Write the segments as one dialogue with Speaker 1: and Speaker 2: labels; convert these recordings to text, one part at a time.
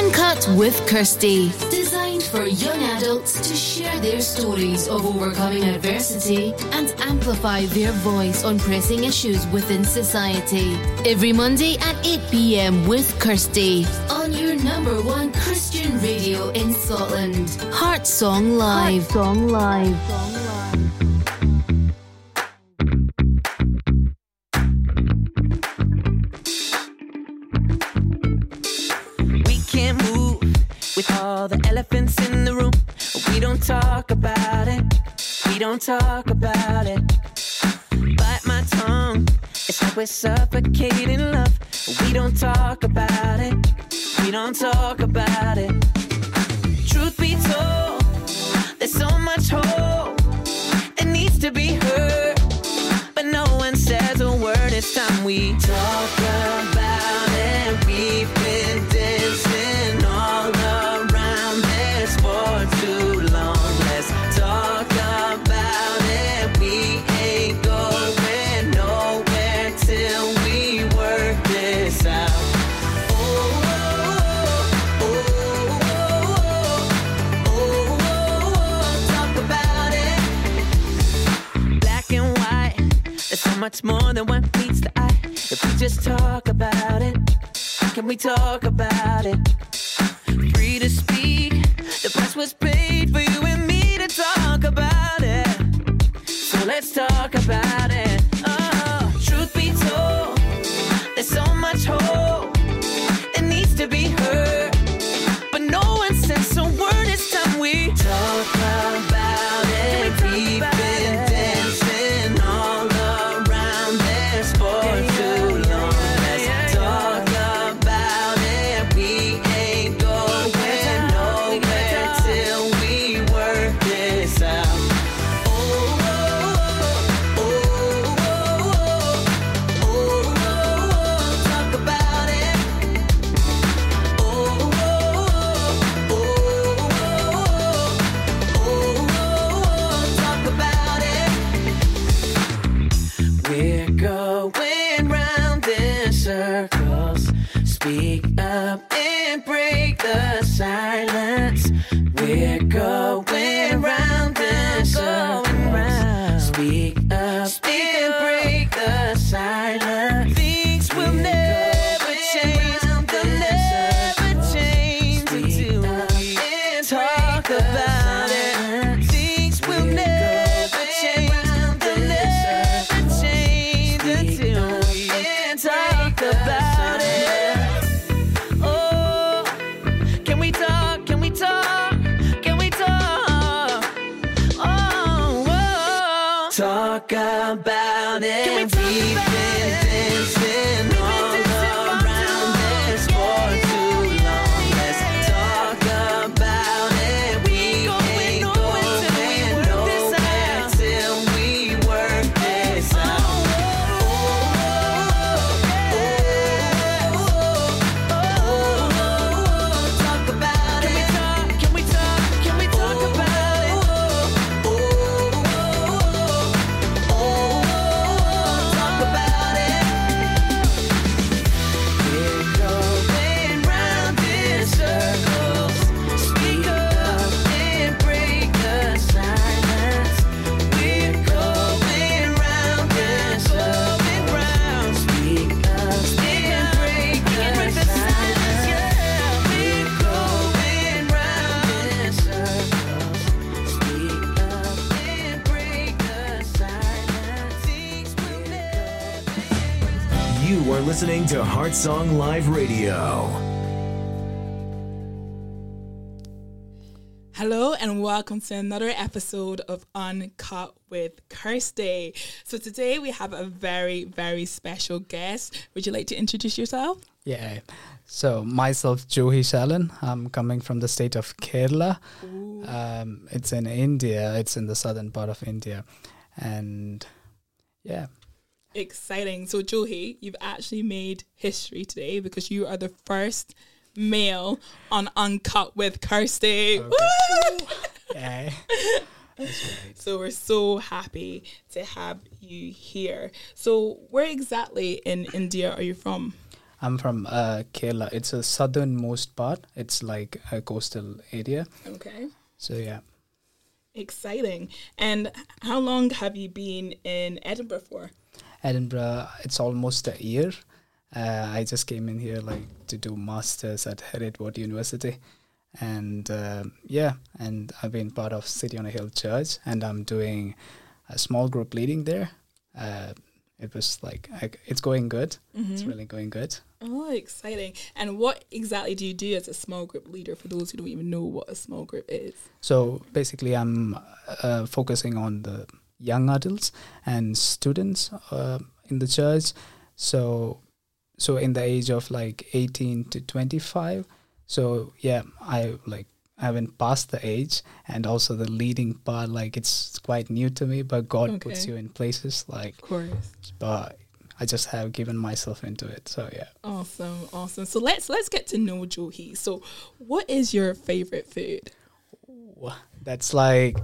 Speaker 1: Uncut with Kirsty. Designed for young adults to share their stories of overcoming adversity and amplify their voice on pressing issues within society. Every Monday at 8 p.m. with Kirsty on your number one Christian radio in Scotland. Heart Song Live. Heart Song Live.
Speaker 2: Don't talk about it. Bite my tongue. It's like we're suffocating love. We don't talk about it. We don't talk about it. Truth be told, there's so much hope that needs to be heard. But no one says a word. It's time we talk much more than what meets the eye. If we just talk about it, can we talk about it? Free to speak, the price was paid for you and me to talk about it. So let's talk
Speaker 3: listening to Heart Song Live Radio.
Speaker 4: Hello and welcome to another episode of Uncut with Kirsty. So today we have a very, very special guest. Would you like to introduce yourself?
Speaker 5: Yeah. So myself, Johi Shalin. I'm coming from the state of Kerala. Um, it's in India. It's in the southern part of India, and yeah,
Speaker 4: Exciting. So Johi, you've actually made history today because you are the first male on Uncut with Kirsty. Woo!
Speaker 5: yeah.
Speaker 4: So we're so happy to have you here. So where exactly in India are you from?
Speaker 5: I'm from uh, Kerala. It's a southernmost part. It's like a coastal area.
Speaker 4: Okay.
Speaker 5: So yeah,
Speaker 4: Exciting. And how long have you been in Edinburgh for?
Speaker 5: Edinburgh. It's almost a year. Uh, I just came in here like to do masters at Heriot-Watt University, and uh, yeah, and I've been part of City on a Hill Church, and I'm doing a small group leading there. Uh, it was like I, it's going good. It's really going good.
Speaker 4: Oh, exciting. And what exactly do you do as a small group leader for those who don't even know what a small group is?
Speaker 5: So basically, I'm uh, focusing on the young adults and students uh, in the church. So, so in the age of like 18 to 25. So yeah, I like I haven't passed the age, and also the leading part. Like it's quite new to me, but God puts you in places like.
Speaker 4: Of course.
Speaker 5: But I just have given myself into it. So yeah.
Speaker 4: Awesome, awesome. So let's let's get to know Johi. So what is your favorite food?
Speaker 5: Wha- That's like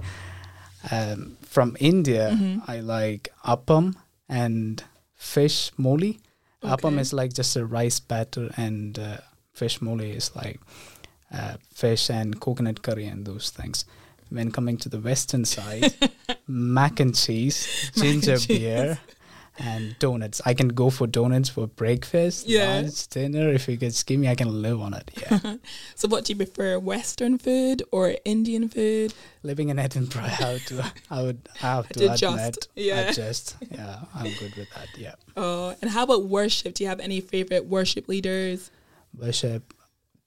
Speaker 5: um, from India.
Speaker 4: Mm-hmm.
Speaker 5: I like appam and fish moli. Appam is like just a rice batter, and uh, fish moli is like uh, fish and coconut curry and those things. When coming to the western side, mac and cheese,
Speaker 4: Mac and
Speaker 5: ginger
Speaker 4: cheese.
Speaker 5: And donuts. I can go for donuts for breakfast,
Speaker 4: Yeah.
Speaker 5: lunch, dinner. If you could give me, I can live on it. Yeah.
Speaker 4: So what do you prefer, Western food or Indian food?
Speaker 5: living in Edinburgh, I to, I would, I have to
Speaker 4: Adjust,
Speaker 5: admit,
Speaker 4: yeah.
Speaker 5: adjust. Yeah, I'm good with that. Yeah,
Speaker 4: Oh, and how about worship? Do you have any favorite worship leaders?
Speaker 5: worship.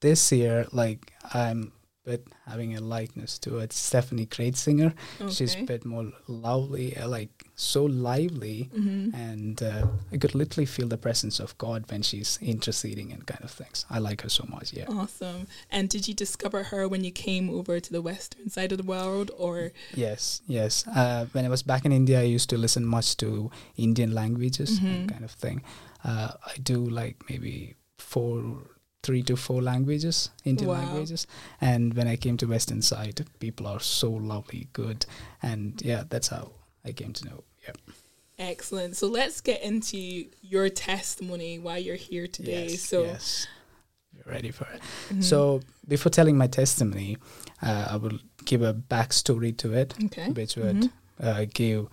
Speaker 5: This year, like I'm bit having a likeness to it. Stephanie, great singer. She's a bit more lovely, uh, like so lively,
Speaker 4: Mm-hmm.
Speaker 5: and uh, I could literally feel the presence of God when she's interceding and kind of things. I like her so much. Yeah.
Speaker 4: Awesome. And did you discover her when you came over to the western side of the world or
Speaker 5: Yes, yes. Uh, when I was back in India, I used to listen much to Indian languages
Speaker 4: Mhm.
Speaker 5: and kind of thing. Uh, I do like maybe four, three to four languages, Indian
Speaker 4: Wow.
Speaker 5: languages. And when I came to Western side, people are so lovely, good, and yeah, that's how I came to know. Yeah.
Speaker 4: excellent. So let's get into your testimony why you're here today.
Speaker 5: Yes,
Speaker 4: so
Speaker 5: yes. You're ready for it.
Speaker 4: Mhm.
Speaker 5: So before telling my testimony, uh, I will give a backstory to it.
Speaker 4: okay.
Speaker 5: which would
Speaker 4: Mhm.
Speaker 5: uh, give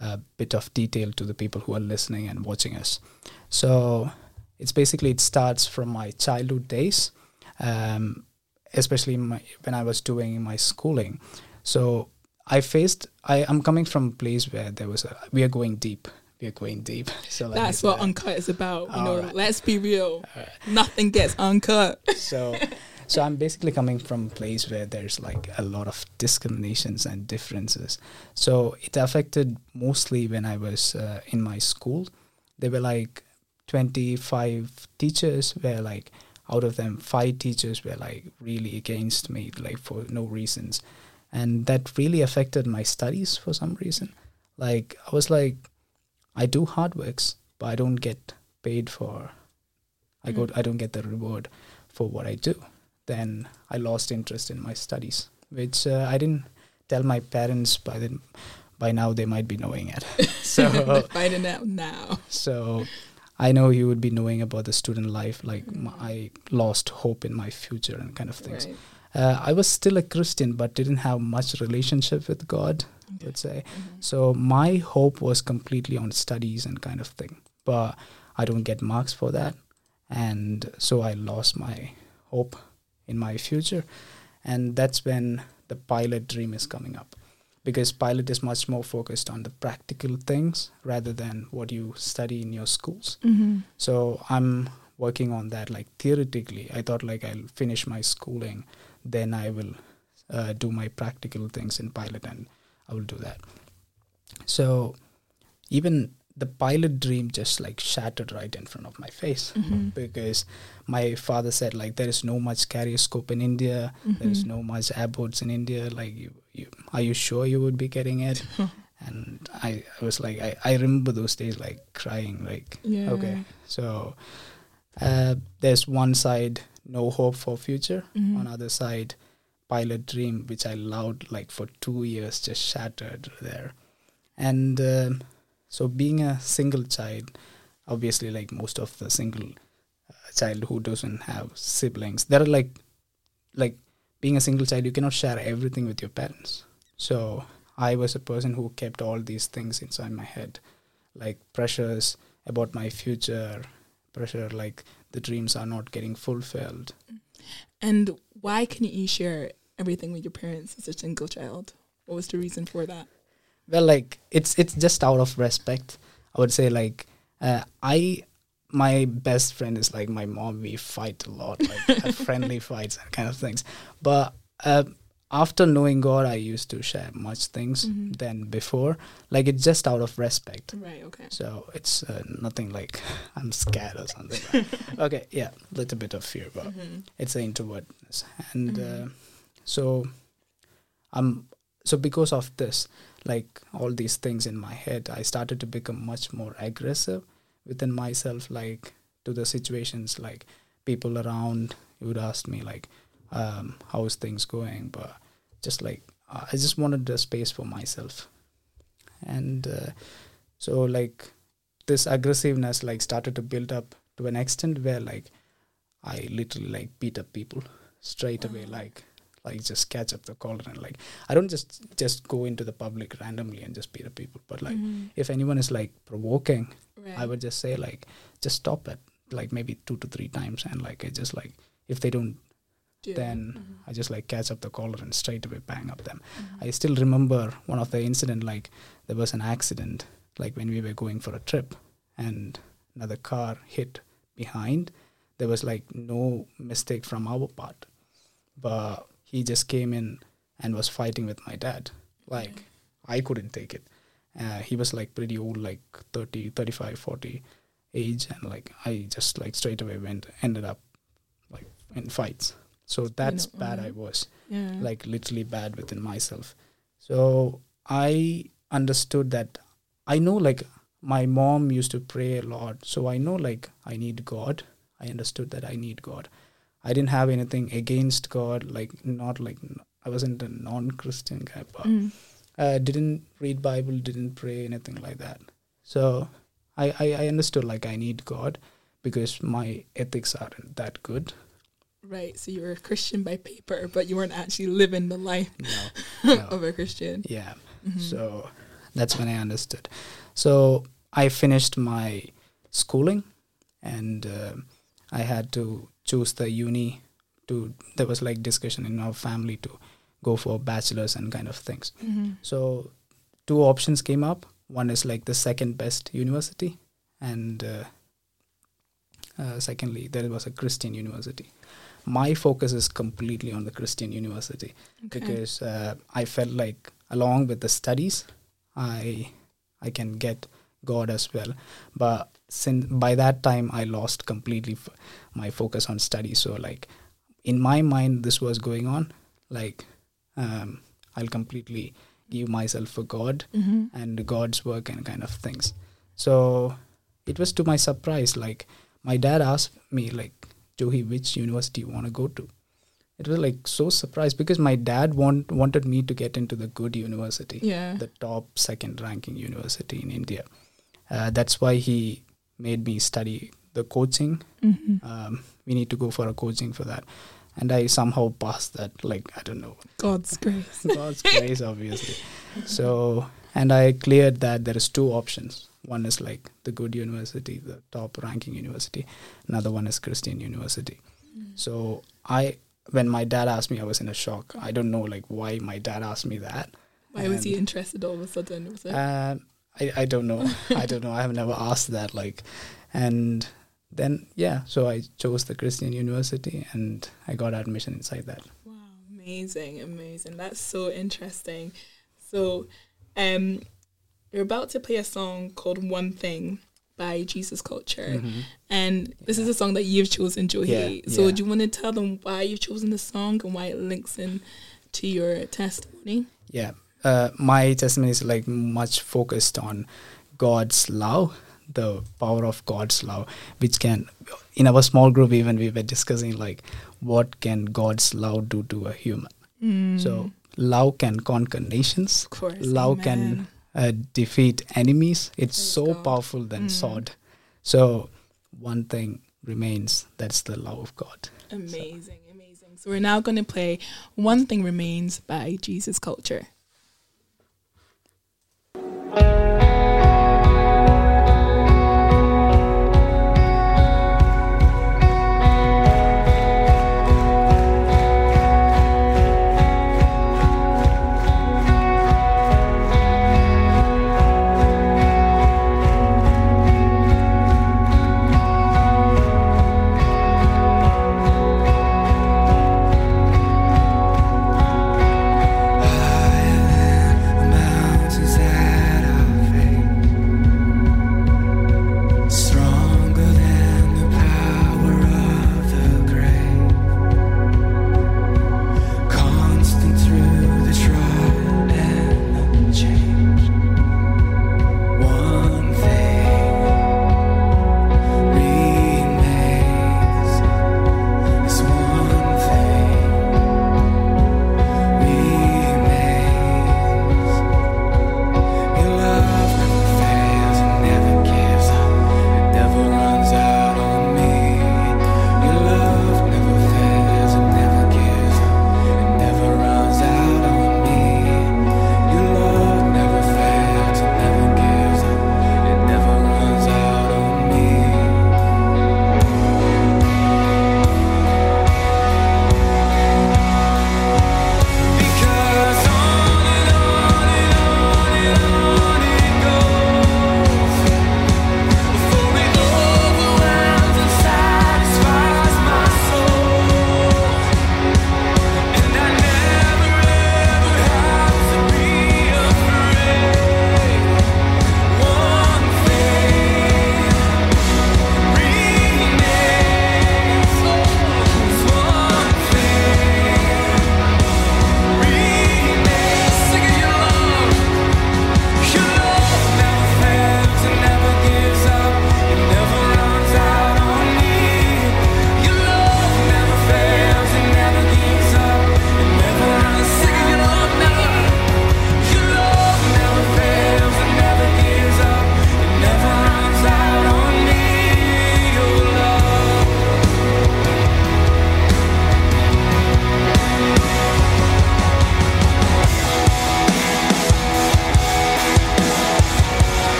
Speaker 5: a bit of detail to the people who are listening and watching us. So it's basically it starts from my childhood days, um, especially my, when I was doing my schooling. So I faced. I am coming from a place where there was a. We are going deep. We are going deep. So me
Speaker 4: That's what
Speaker 5: that.
Speaker 4: Uncut is about. You know,
Speaker 5: Alright.
Speaker 4: let's be real. Nothing gets uncut.
Speaker 5: so so i'm basically coming from a place where there's like a lot of discriminations and differences so it affected mostly when i was uh, in my school they were like 25 teachers where like out of them five teachers were like really against me like for no reasons. And that really affected my studies for some reason. Like i was like i do hard works but i don't get paid for i go i don't get the reward for what i do. Then i lost interest in my studies which uh, i didn't tell my parents by then by now they might be knowing it. So
Speaker 4: Finding out now.
Speaker 5: so I know you would be knowing about the student life. Like I lost hope in my future and kind of things.
Speaker 4: Right.
Speaker 5: Uh, I was still a Christian, but didn't have much relationship with God. I would say
Speaker 4: Mhm.
Speaker 5: so. My hope was completely on studies and kind of thing. But I don't get marks for that, and so I lost my hope in my future. And that's when the pilot dream is coming up because pilot is much more focused on the practical things rather than what you study in your schools.
Speaker 4: Mhm.
Speaker 5: so i'm working on that like theoretically. I thought like i'll finish my schooling then i will uh, do my practical things in pilot and i will do that. So even the pilot dream just like shattered right in front of my face
Speaker 4: Mhm.
Speaker 5: because my father said like there is no much carrier scope in india there is
Speaker 4: Mhm.
Speaker 5: no much airports in india like you, you are you sure you would be getting it and I, I was like I, I remember those days like crying like
Speaker 4: Yeah.
Speaker 5: okay so uh, there's one side no hope for future
Speaker 4: Mhm.
Speaker 5: on other side pilot dream which i loved like for two years just shattered there and um so being a single child obviously like most of the single uh, child who doesn't have siblings. There are like, like being a single child, you cannot share everything with your parents. So I was a person who kept all these things inside my head, like pressures about my future, pressure like the dreams are not getting fulfilled.
Speaker 4: And why couldn't you share everything with your parents as a single child? What was the reason for that?
Speaker 5: Well, like it's it's just out of respect. I would say like uh, I my best friend is like my mom. We fight a lot, like friendly fights and kind of things. But uh, after knowing God, I used to share much things
Speaker 4: Mhm.
Speaker 5: than before. Like it's just out of respect.
Speaker 4: Right, okay.
Speaker 5: So it's uh, nothing like I'm scared or something. like- okay, yeah, little bit of fear, but
Speaker 4: Mhm.
Speaker 5: it's an introvertness, and uh, so I'm so because of this, like all these things in my head, I started to become much more aggressive within myself, like to the situations, like people around would ask me like, um, "How's things going?" But just like uh, I just wanted the space for myself, and uh, so like this aggressiveness like started to build up to an extent where like I literally like beat up people straight away,
Speaker 4: Oh.
Speaker 5: like like just catch up the collar and like I don't just just go into the public randomly and just beat up people, but like
Speaker 4: Mhm.
Speaker 5: if anyone is like provoking,
Speaker 4: Right.
Speaker 5: I would just say like just stop it, like maybe two to three times, and like I just like if they don't,
Speaker 4: Do-
Speaker 5: then
Speaker 4: Mhm.
Speaker 5: I just like catch up the collar and straight away bang up them.
Speaker 4: Mhm.
Speaker 5: I still remember one of the incident like there was an accident like when we were going for a trip and another car hit behind there was like no mistake from our part but he just came in and was fighting with my dad like i couldn't take it uh, he was like pretty old like 30 35 40 age and like i just like straight away went ended up like in fights so that's
Speaker 4: know,
Speaker 5: bad
Speaker 4: uh,
Speaker 5: i was
Speaker 4: yeah.
Speaker 5: like literally bad within myself. So I understood that I know like my mom used to pray a lot. So I know like I need God. I understood that I need God. I didn't have anything against God, like not like I wasn't a non-Christian guy, but
Speaker 4: Mm.
Speaker 5: uh, didn't read Bible, didn't pray anything like that. So I, I I understood like I need God because my ethics aren't that good.
Speaker 4: Right. So you were a Christian by paper, but you weren't actually living the life
Speaker 5: No, no.
Speaker 4: of a Christian.
Speaker 5: yeah.
Speaker 4: Mhm.
Speaker 5: So that's when I understood. So I finished my schooling, and uh, I had to choose the uni. To there was like discussion in our family to go for bachelors and kind of things.
Speaker 4: Mhm.
Speaker 5: So two options came up. One is like the second best university, and uh, uh, secondly there was a Christian university. My focus is completely on the Christian university
Speaker 4: Okay.
Speaker 5: because uh, I felt like along with the studies, I I can get God as well. But since by that time I lost completely f- my focus on study. So like in my mind, this was going on. Like um, I'll completely give myself for God
Speaker 4: Mhm.
Speaker 5: and God's work and kind of things. So it was to my surprise, like my dad asked me, like, Johi, which university you want to go to? It was like so surprised because my dad want, wanted me to get into the good university,
Speaker 4: Yeah.
Speaker 5: the top second ranking university in India. Uh, that's why he made me study the coaching.
Speaker 4: Mhm.
Speaker 5: Um, we need to go for a coaching for that. And I somehow passed that, like, I don't know,
Speaker 4: God's grace.
Speaker 5: God's grace, obviously. So, and I cleared that there is two options. One is like the good university, the top ranking university. Another one is Christian university. So I, when my dad asked me, I was in a shock. I don't know like why my dad asked me that.
Speaker 4: Why was he interested all of a sudden? Was it?
Speaker 5: Um, I I don't know. I don't know. I have never asked that. Like, and then yeah, so I chose the Christian university and I got admission inside that.
Speaker 4: Wow, amazing, amazing. That's so interesting. So, um, you're about to play a song called "One Thing" by Jesus Culture,
Speaker 5: Mhm.
Speaker 4: and this is a song that you've chosen, Johi.
Speaker 5: Yeah,
Speaker 4: so,
Speaker 5: yeah.
Speaker 4: do you want to tell them why you've chosen the song and why it links in to your testimony?
Speaker 5: yeah uh, my testimony is like much focused on god's love the power of god's love which can in our small group even we were discussing like what can god's love do to a human so love can conquer nations
Speaker 4: of course,
Speaker 5: love
Speaker 4: amen.
Speaker 5: can uh, defeat enemies it's
Speaker 4: Praise
Speaker 5: so
Speaker 4: God.
Speaker 5: powerful than
Speaker 4: Mm.
Speaker 5: sword so one thing remains. That's the love of God.
Speaker 6: Amazing, amazing. So we're now going to play One Thing Remains by Jesus Culture.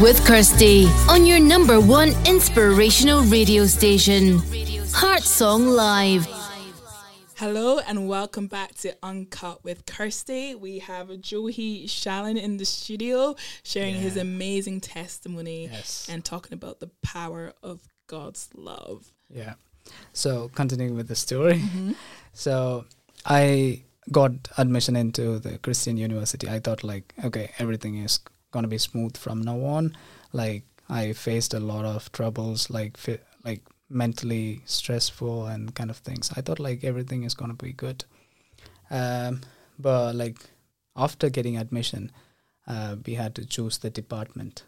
Speaker 6: With Kirsty on your number one inspirational radio station, Heart Song Live. Hello and welcome back to Uncut with Kirsty. We have Johi Shalin in the studio sharing yeah. his amazing testimony yes. and talking about the power of God's love.
Speaker 5: Yeah. So continuing with the story. Mm-hmm. So I got admission into the Christian university. I thought like, okay, everything is gonna be smooth from now on. Like I faced a lot of troubles, like fi- like mentally stressful and kind of things. I thought like everything is gonna be good, um, but like after getting admission, uh, we had to choose the department.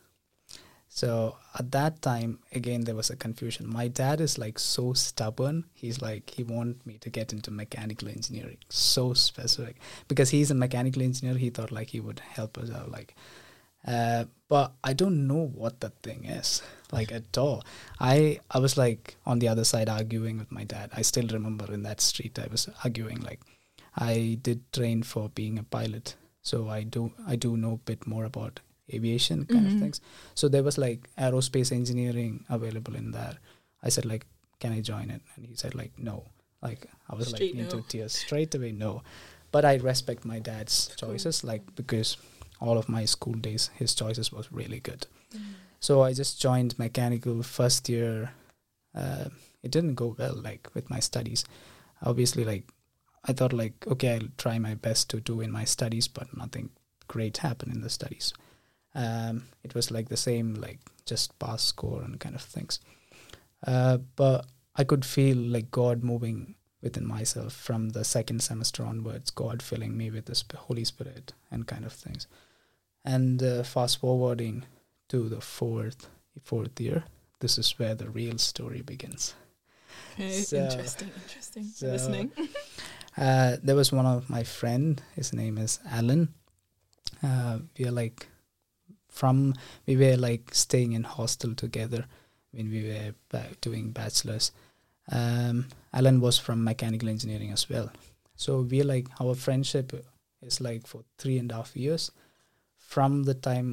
Speaker 5: So at that time, again, there was a confusion. My dad is like so stubborn. He's like, he want me to get into mechanical engineering, so specific. Because he's a mechanical engineer, he thought like he would help us out. Like, uh, but I don't know what that thing is like at all. I I was like on the other side arguing with my dad. I still remember in that street I was arguing like I did train for being a pilot, so I do I do know a bit more about aviation kind
Speaker 4: Mhm.
Speaker 5: of things. So there was like aerospace engineering available in there. I said like, can I join it? And he said like, no. Like I was
Speaker 4: Straight
Speaker 5: like into tears straight away, no. But I respect my dad's choices, like because all of my school days, his choices was really good.
Speaker 4: Mm.
Speaker 5: So I just joined mechanical first year. Uh, it didn't go well, like with my studies. Obviously, like I thought, like okay, I'll try my best to do in my studies, but nothing great happened in the studies. Um, it was like the same, like just pass score and kind of things. Uh, but I could feel like God moving within myself from the second semester onwards. God filling me with the Holy Spirit and kind of things. And uh, fast forwarding to the fourth fourth year, this is where the real story begins.
Speaker 4: Okay,
Speaker 5: So-
Speaker 4: interesting, interesting.
Speaker 5: so-
Speaker 4: Listening.
Speaker 5: Uh, there was one of my friend. His name is Alan. Uh, we are like from we were like staying in hostel together when we were ba- doing bachelors. Um, Alan was from mechanical engineering as well. So we are like our friendship is like for three and a half years. From the time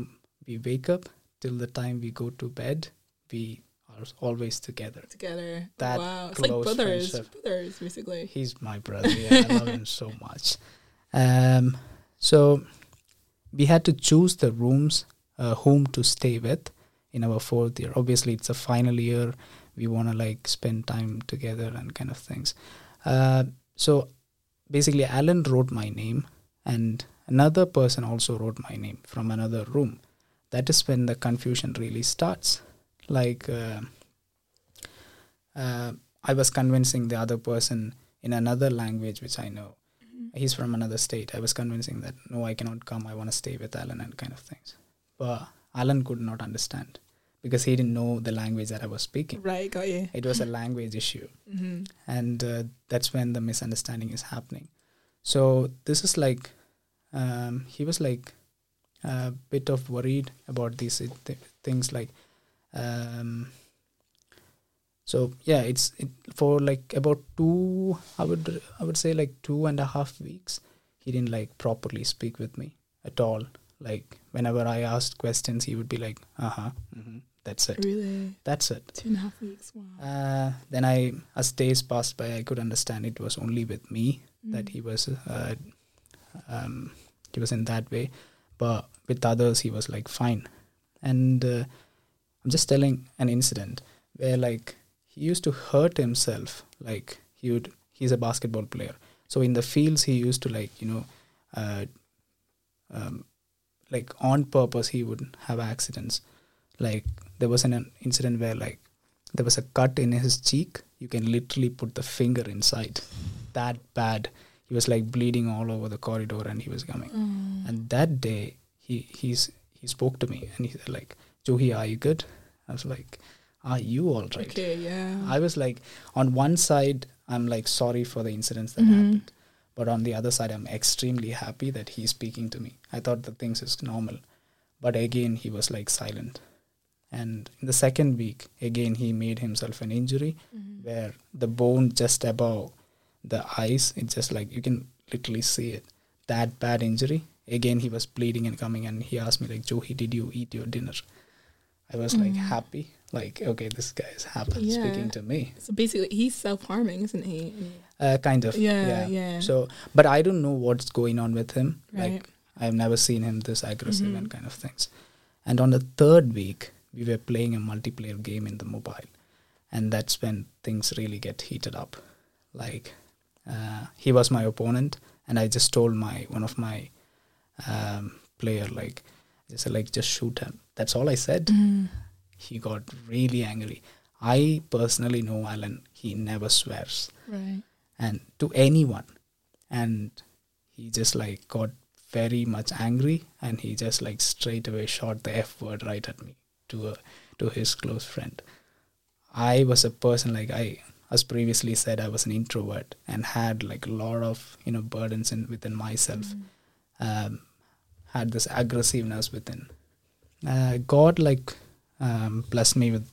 Speaker 5: we wake up till the time we go to bed, we are always together.
Speaker 4: Together.
Speaker 5: That
Speaker 4: wow. It's like brothers.
Speaker 5: friendship.
Speaker 4: Brothers, basically.
Speaker 5: He's my brother. Yeah, I love him so much. Um, so we had to choose the rooms, uh, whom to stay with in our fourth year. Obviously, it's a final year. We want to like spend time together and kind of things. Uh, so basically, Alan wrote my name, and another person also wrote my name from another room. That is when the confusion really starts. Like. Uh, uh, I was convincing the other person in another language which I know. He's from another state. I was convincing that no, I cannot come. I want to stay with Alan and kind of things. But Alan could not understand because he didn't know the language that I was speaking.
Speaker 4: Right, got you.
Speaker 5: It was a language issue,
Speaker 4: hmm
Speaker 5: and uh, that's when the misunderstanding is happening. So this is like um, he was like a bit of worried about these th- things like. Um, so yeah it's it, for like about two i would i would say like two and a half weeks he didn't like properly speak with me at all like whenever i asked questions he would be like uh-huh hmm that's it
Speaker 4: Really?
Speaker 5: that's it
Speaker 4: Two and a half weeks. Wow.
Speaker 5: uh, then i as days passed by i could understand it was only with me that
Speaker 4: Mm.
Speaker 5: he was uh, um, he was in that way. But with others he was like fine. And uh, i'm just telling an incident where like he used to hurt himself. Like he would he's a basketball player. So in the fields he used to like you know uh, um, like on purpose he would have accidents. Like there was an, an incident where like there was a cut in his cheek. You can literally put the finger inside. That bad he was like bleeding all over the corridor and he was coming
Speaker 4: Mm.
Speaker 5: and that day he he's he spoke to me and he said like Johi are you good I was like are you all right
Speaker 4: Okay, yeah.
Speaker 5: I was like on one side I'm like sorry for the incidents that
Speaker 4: Mhm.
Speaker 5: happened but on the other side I'm extremely happy that he's speaking to me I thought the things is normal but again he was like silent and in the second week again he made himself an injury
Speaker 4: Mhm.
Speaker 5: where the bone just above the eyes it's just like you can literally see it that bad injury again he was bleeding and coming and he asked me like Johi did you eat your dinner i was like
Speaker 4: Mm.
Speaker 5: happy like okay this guy is happy
Speaker 4: Yeah.
Speaker 5: speaking to me
Speaker 4: So basically, he's self harming, isn't he?
Speaker 5: uh, kind of
Speaker 4: Yeah, yeah.
Speaker 5: yeah, so but i don't know what's going on with him
Speaker 4: Right.
Speaker 5: like i've never seen him this aggressive
Speaker 4: Mhm.
Speaker 5: and kind of things and on the third week we were playing a multiplayer game in the mobile and that's when things really get heated up like uh, he was my opponent and i just told my one of my um, player like I said like just shoot him. That's all i said.
Speaker 4: Mm.
Speaker 5: he got really angry. I personally know alan. He never swears.
Speaker 4: Right.
Speaker 5: and to anyone. And he just like got very much angry and he just like straight away shot the f word right at me to a, to his close friend. I was a person like i as previously said i was an introvert and had like a lot of you know burdens in within myself.
Speaker 4: Mm.
Speaker 5: um, had this aggressiveness within. Uh, god like um, blessed me with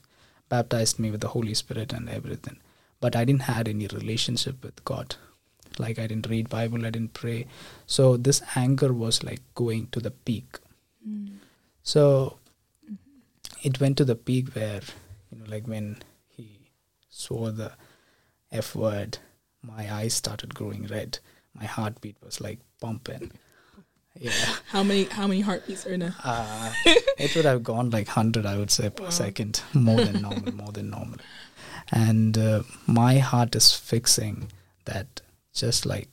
Speaker 5: baptized me with the holy spirit and everything but i didn't had any relationship with god. Like i didn't read bible i didn't pray. So this anger was like going to the peak.
Speaker 4: Mm.
Speaker 5: So it went to the peak where, you know, like when he swore the F word, my eyes started growing red. My heartbeat was like pumping. Yeah.
Speaker 4: How many how many heartbeats are in a
Speaker 5: Uh, it would have gone like 100, I would say, per
Speaker 4: Wow.
Speaker 5: second. More than normal, more than normal. And uh, my heart is fixing that just like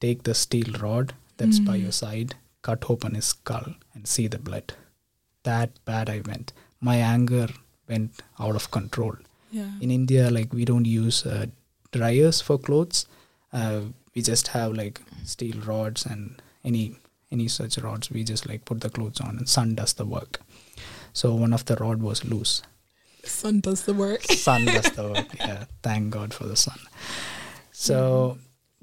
Speaker 5: take the steel rod that's by
Speaker 4: Mm.
Speaker 5: your side, cut open his skull, and see the blood. That bad I went. My anger went out of control.
Speaker 4: Yeah.
Speaker 5: In India, like we don't use uh, dryers for clothes. Uh, we just have like steel rods and any any such rods. We just like put the clothes on and sun does the work. So one of the rod was loose.
Speaker 4: Sun does the work.
Speaker 5: Sun does the work. Yeah, thank God for the sun. So,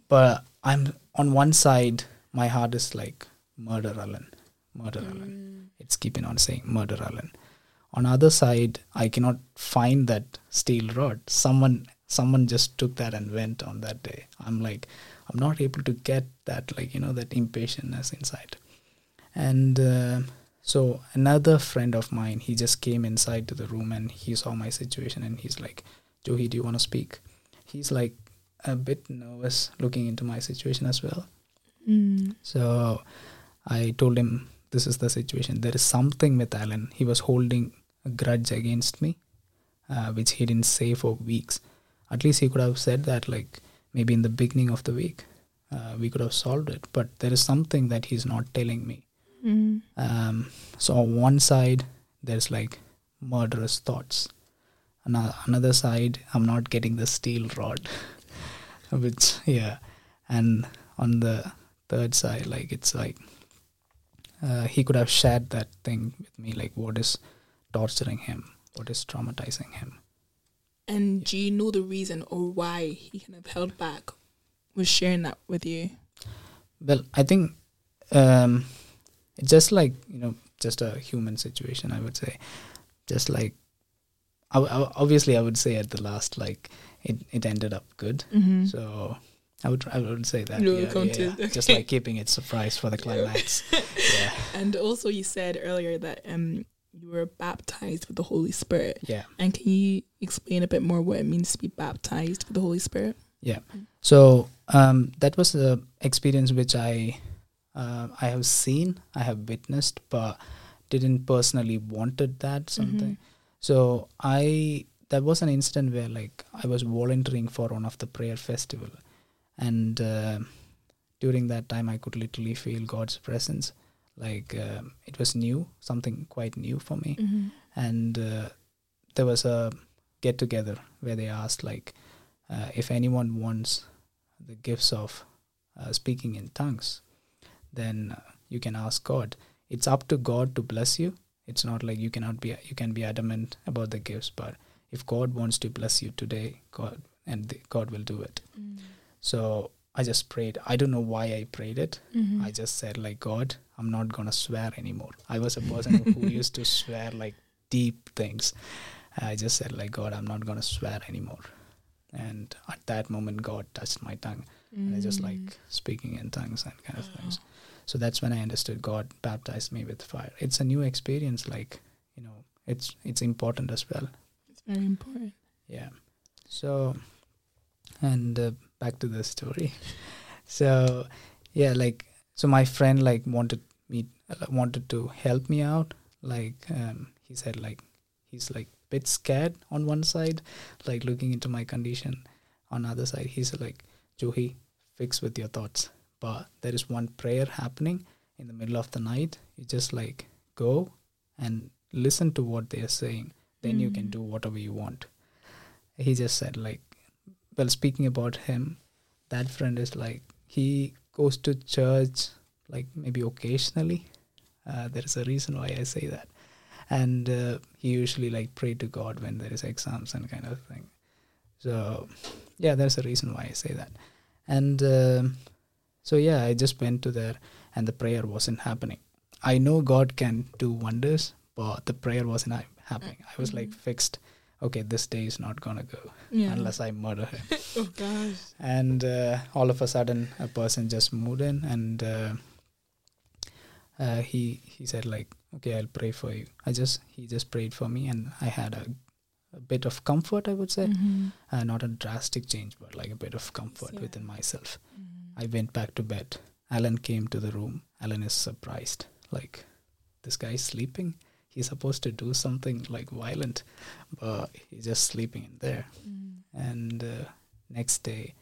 Speaker 5: but I'm on one side. My heart is like murder, Alan, murder, Alan. It's keeping on saying murder, Alan. On other side, I cannot find that steel rod. Someone, someone just took that and went on that day. I'm like, I'm not able to get that, like you know, that impatientness inside. And uh, so another friend of mine, he just came inside to the room and he saw my situation and he's like, Johi, do you want to speak? He's like a bit nervous looking into my situation as well.
Speaker 4: Mm.
Speaker 5: So I told him this is the situation. There is something with Alan. He was holding a grudge against me, uh, which he didn't say for weeks. At least he could have said that, like maybe in the beginning of the week, uh, we could have solved it. But there is something that he's not telling me.
Speaker 4: Mm.
Speaker 5: Um, so on one side, there's like murderous thoughts. Ano- Another side, I'm not getting the steel rod, which yeah, and on the third side, like it's like uh, he could have shared that thing with me, like what is torturing him, what is traumatizing him.
Speaker 4: And do you know the reason or why he kind of held back with sharing that with you?
Speaker 5: Well, I think um, it's just like you know, just a human situation. I would say, just like I, I- obviously, I would say at the last, like it, it ended up good.
Speaker 4: Mm-hmm.
Speaker 5: So I would I would say that. Yeah, yeah, yeah. just like keeping it surprise for the climax. yeah,
Speaker 4: And also, you said earlier that um you were baptized with the Holy Spirit.
Speaker 5: yeah.
Speaker 4: And can you explain a bit more what it means to be baptized with the Holy Spirit? Yeah.
Speaker 5: So um, that was a experience which I uh, I have seen, I have witnessed, but didn't personally wanted that something.
Speaker 4: Mhm.
Speaker 5: So I there was an incident where like I was volunteering for one of the prayer festival, and uh, during that time I could literally feel God's presence. Like um it was new, something quite new for me.
Speaker 4: Mm-hmm.
Speaker 5: and uh, there was a get together where they asked like uh, if anyone wants the gifts of uh, speaking in tongues then uh, you can ask god. It's up to god to bless you. It's not like you cannot be you can be adamant about the gifts but if god wants to bless you today god and god will do it. So i just prayed. I don't know why i prayed it.
Speaker 4: Mm-hmm.
Speaker 5: I just said like God, I'm not gonna swear anymore. I was a person who used to swear like deep things. I just said like God, I'm not gonna swear anymore. And at that moment, God touched my tongue, and I just like speaking in tongues and kind of things. So that's when I understood God baptized me with fire. It's a new experience. Like you know, it's it's important as well.
Speaker 4: It's very important.
Speaker 5: Yeah. So, and uh, back to the story. so, yeah, like so my friend like wanted me wanted to help me out. Like um, he said like he's like bit scared on one side, like looking into my condition. On other side, he's like, Johi, fix with your thoughts. But there is one prayer happening in the middle of the night. You just like go and listen to what they are saying. Then you can
Speaker 4: Mm.
Speaker 5: do whatever you want he just said like well speaking about him that friend is like he goes to church like maybe occasionally. Uh, there is a reason why i say that. And uh, he usually like pray to god when there is exams and kind of thing. So yeah there's a reason why i say that. And um, so yeah i just went to there and the prayer wasn't happening. I know god can do wonders but the prayer wasn't happening. I was like fixed okay this day is not gonna go
Speaker 4: Yeah.
Speaker 5: unless i murder him
Speaker 4: oh gosh.
Speaker 5: and uh, all of a sudden a person just moved in and uh, uh, he he said like okay, I'll pray for you. I just he just prayed for me, and I had a, a bit of comfort. I would say,
Speaker 4: Mm-hmm.
Speaker 5: uh, not a drastic change, but like a bit of comfort
Speaker 4: Yeah.
Speaker 5: within myself.
Speaker 4: Mm-hmm.
Speaker 5: I went back to bed. Alan came to the room. Alan is surprised, like this guy is sleeping. He's supposed to do something like violent, but he's just sleeping in there.
Speaker 4: Mm-hmm.
Speaker 5: And uh, next day,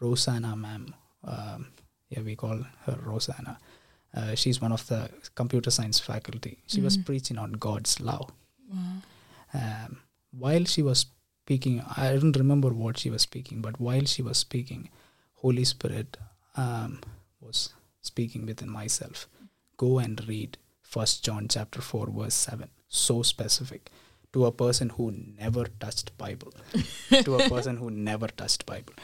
Speaker 5: Rosanna, ma'am, um, yeah, we call her Rosanna. Uh, she's one of the computer science faculty. She was
Speaker 4: Mhm.
Speaker 5: preaching on God's love.
Speaker 4: Wow.
Speaker 5: Um, while she was speaking, I don't remember what she was speaking, but while she was speaking, Holy Spirit um, was speaking within myself. Go and read First John chapter four verse seven. So specific to a person who never touched Bible. to a person who never touched Bible.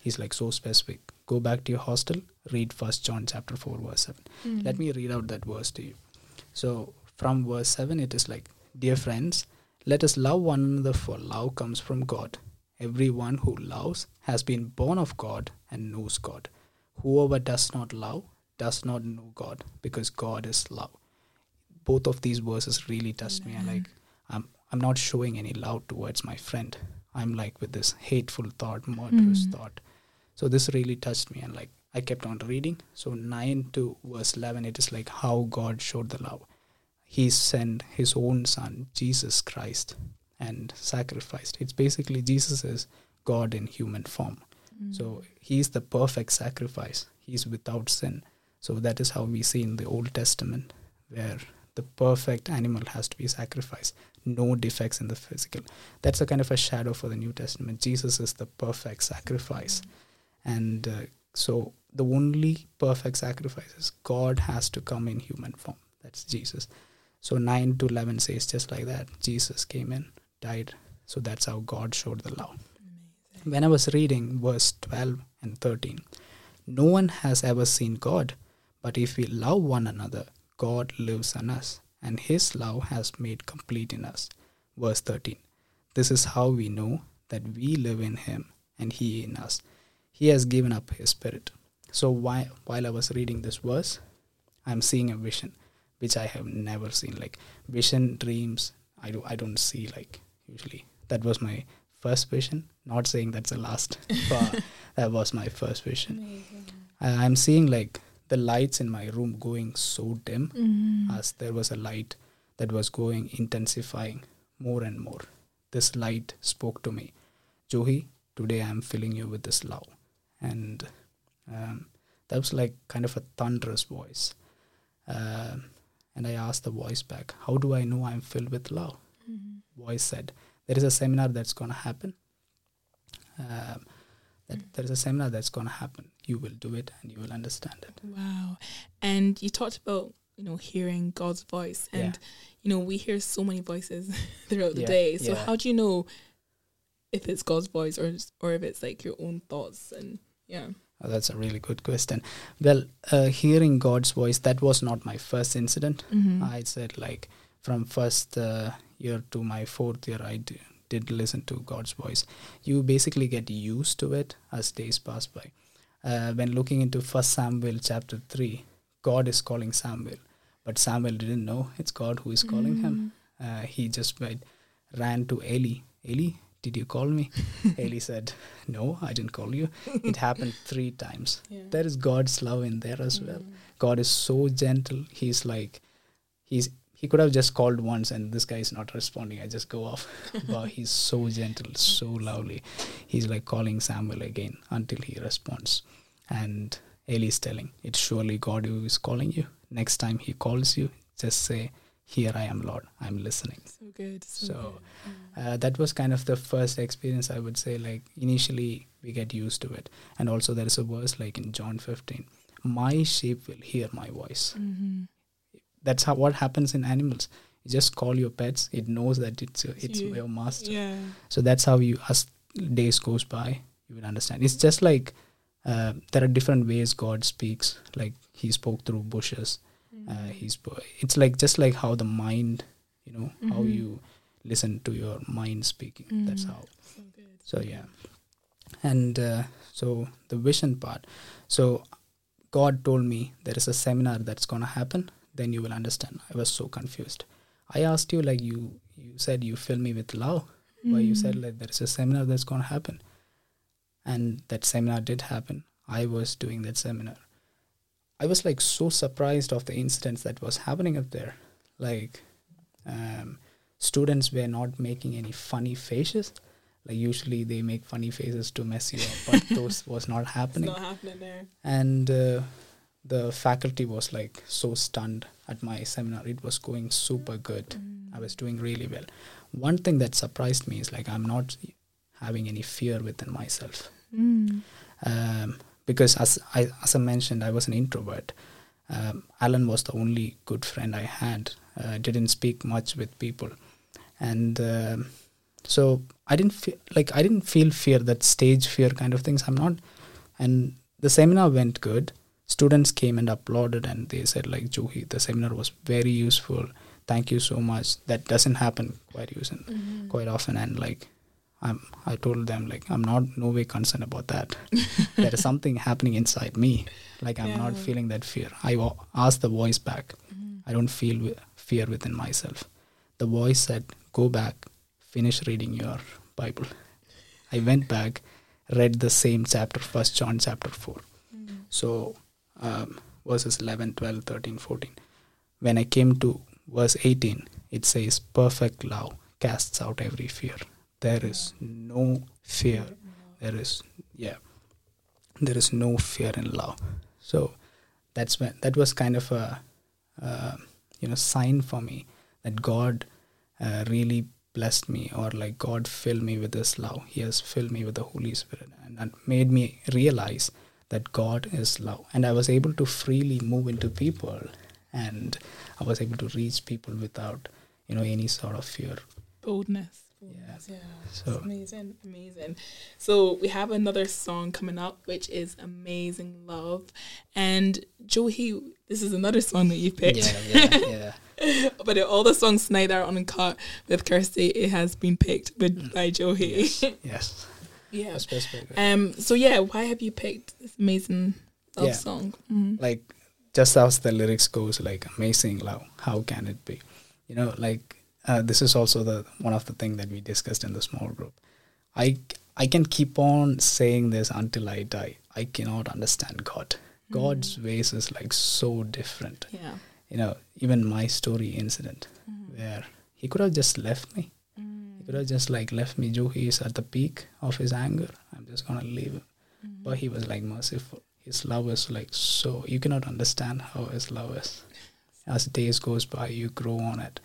Speaker 5: He's like so specific. Go back to your hostel, read First John chapter four verse seven.
Speaker 4: Mm-hmm.
Speaker 5: Let me read out that verse to you. So, from verse 7, it is like, Dear friends, let us love one another, for love comes from God. Everyone who loves has been born of God and knows God. Whoever does not love does not know God, because God is love. Both of these verses really touched me. And like, I'm, I'm not showing any love towards my friend. I'm like with this hateful thought, murderous
Speaker 4: Mm.
Speaker 5: thought. So this really touched me, and like I kept on reading. So 9 to verse 11, it is like how God showed the love. He sent his own son, Jesus Christ, and sacrificed. It's basically Jesus is God in human form. So he's the perfect sacrifice. He's without sin. So that is how we see in the Old Testament, where the perfect animal has to be sacrificed. No defects in the physical. That's a kind of a shadow for the New Testament. Jesus is the perfect sacrifice. And uh, so the only perfect sacrifice is God has to come in human form. That's Jesus. So 9 to 11 says just like that. Jesus came in, died. So that's how God showed the love. When I was reading verse 12 and 13, no one has ever seen God, but if we love one another, God lives in us, and his love has made complete in us. Verse 13 This is how we know that we live in him and he in us. He has given up his spirit. So while, while I was reading this verse, I'm seeing a vision which I have never seen. Like vision, dreams, I do I don't see like usually. That was my first vision. Not saying that's the last, but that was my first vision. I, I'm seeing like the lights in my room going so dim
Speaker 4: Mm-hmm.
Speaker 5: as there was a light that was going intensifying more and more. This light spoke to me, Johi, today I am filling you with this love. And um, that was like kind of a thunderous voice. Um, and I asked the voice back, How do I know I'm filled with love? Voice said, There is a seminar that's going to happen. Um, that there is a seminar that's going to happen. You will do it and you will understand it.
Speaker 4: Wow. And you talked about, you know, hearing God's voice. And,
Speaker 5: Yeah.
Speaker 4: you know, we hear so many voices throughout the
Speaker 5: Yeah,
Speaker 4: day. So
Speaker 5: yeah.
Speaker 4: how do you know if it's God's voice or or if it's like your own thoughts and yeah.
Speaker 5: Oh, that's a really good question. Well, uh, hearing God's voice, that was not my first incident.
Speaker 4: Mm-hmm.
Speaker 5: I said like from first uh, year to my fourth year, I d- did listen to God's voice. You basically get used to it as days pass by. Uh, when looking into First Samuel chapter three, God is calling Samuel, but Samuel didn't know it's God who is calling him. Uh, he just went, ran to Eli. Eli, did you call me? Eli said, No, I didn't call you. It happened three times. There is God's love in there as well. God is so gentle. He's like, he's he could have just called once and this guy is not responding. I just go off. but he's so gentle, so lovely. He's like calling Samuel again until he responds. And Eli's telling, It's surely God who is calling you. Next time he calls you, just say, Here I am, Lord. I'm listening.
Speaker 4: So good. So,
Speaker 5: So
Speaker 4: good.
Speaker 5: uh, that was kind of the first experience I would say. Like initially, we get used to it, and also there is a verse like in John 15, "My sheep will hear my voice."
Speaker 4: Mm-hmm.
Speaker 5: That's how what happens in animals. You just call your pets; it knows that it's your, it's
Speaker 4: you.
Speaker 5: your master.
Speaker 4: Yeah.
Speaker 5: So that's how you, as days goes by, you will understand. It's just like uh, there are different ways God speaks. Like He spoke through bushes. Uh, he spo- It's like just like how the mind, you know, how
Speaker 4: Mhm.
Speaker 5: you listen to your mind speaking. That's
Speaker 4: Mm.
Speaker 5: how.
Speaker 4: So.
Speaker 5: So yeah, and uh, so the vision part. So God told me there is a seminar that's gonna happen. Then you will understand. I was so confused. I asked you like you you said you fill me with love, mm. but you said mm. like there is a seminar that's gonna happen, and that seminar did happen. I was doing that seminar. I was like so surprised of the incidents that was happening up there. Like, um, students were not making any funny faces. Like usually they make funny faces to mess you up, but those was not happening.
Speaker 4: It's not happening there.
Speaker 5: And uh, the faculty was like so stunned at my seminar. It was going super good. Mm. I was doing really well. One thing that surprised me is like I'm not having any fear within myself. Mm. Um, because as I as I mentioned, I was an introvert. Um, Alan was the only good friend I had. Uh, didn't speak much with people, and uh, so I didn't feel like I didn't feel fear that stage fear kind of things. I'm not, and the seminar went good. Students came and uploaded and they said like Johi, the seminar was very useful. Thank you so much. That doesn't happen quite often, mm-hmm. quite often, and like I'm, I told them like I'm not no way concerned about that. there is something happening inside me. Like I'm yeah. not feeling that fear. I w- asked the voice back. Mm-hmm. I don't feel w- fear within myself. The voice said, "Go back, finish reading your Bible." I went back, read the same chapter, First John chapter 4 mm-hmm. So um, verses 11, 12, 13, 14. When I came to verse 18, it says, "Perfect love casts out every fear." there is no fear there is yeah there is no fear in love so that's when that was kind of a uh, you know sign for me that god uh, really blessed me or like god filled me with this love he has filled me with the holy spirit and that made me realize that god is love and i was able to freely move into people and i was able to reach people without you know any sort of fear
Speaker 4: boldness yeah, yeah so amazing, amazing. So we have another song coming up, which is "Amazing Love," and Johi, this is another song that you picked.
Speaker 5: Yeah, yeah,
Speaker 4: yeah. but all the songs tonight that are Uncut with Kirsty, it has been picked with, mm. by Johi.
Speaker 5: Yes. yes.
Speaker 4: Yeah. Um. So yeah, why have you picked this amazing love yeah. song?
Speaker 5: Mm-hmm. Like just as the lyrics goes, like amazing love. How can it be? You know, like uh, this is also the one of the thing that we discussed in the small group. I I can keep on saying this until I die. I cannot understand God. God's ways is like so different.
Speaker 4: Yeah.
Speaker 5: You know, even my story incident mm. where he could have just left me. Have just like left me. Joe, he is at the peak of his anger. I'm just gonna leave him. Mm. But he was like merciful. His love is like so you cannot understand how his love is. As days goes by, you grow on it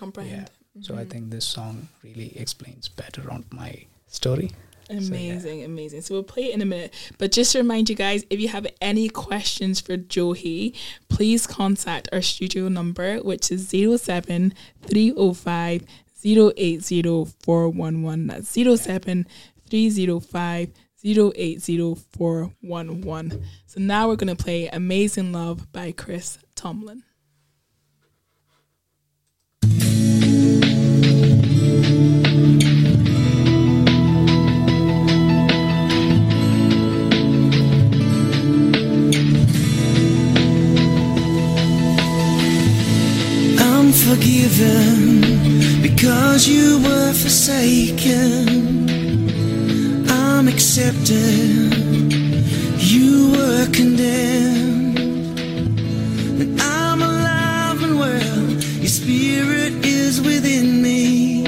Speaker 4: comprehend. Yeah.
Speaker 5: Mm-hmm. So I mm-hmm. think this song really explains better on my story.
Speaker 4: Amazing, so, yeah. amazing. So we'll play it in a minute. But just to remind you guys, if you have any questions for Johi, please contact our studio number, which is 07 305 080411. That's 07 305 080411. So now we're going to play Amazing Love by Chris Tomlin.
Speaker 6: forgiven because you were forsaken. I'm accepted, you were condemned. And I'm alive and well, your spirit is within me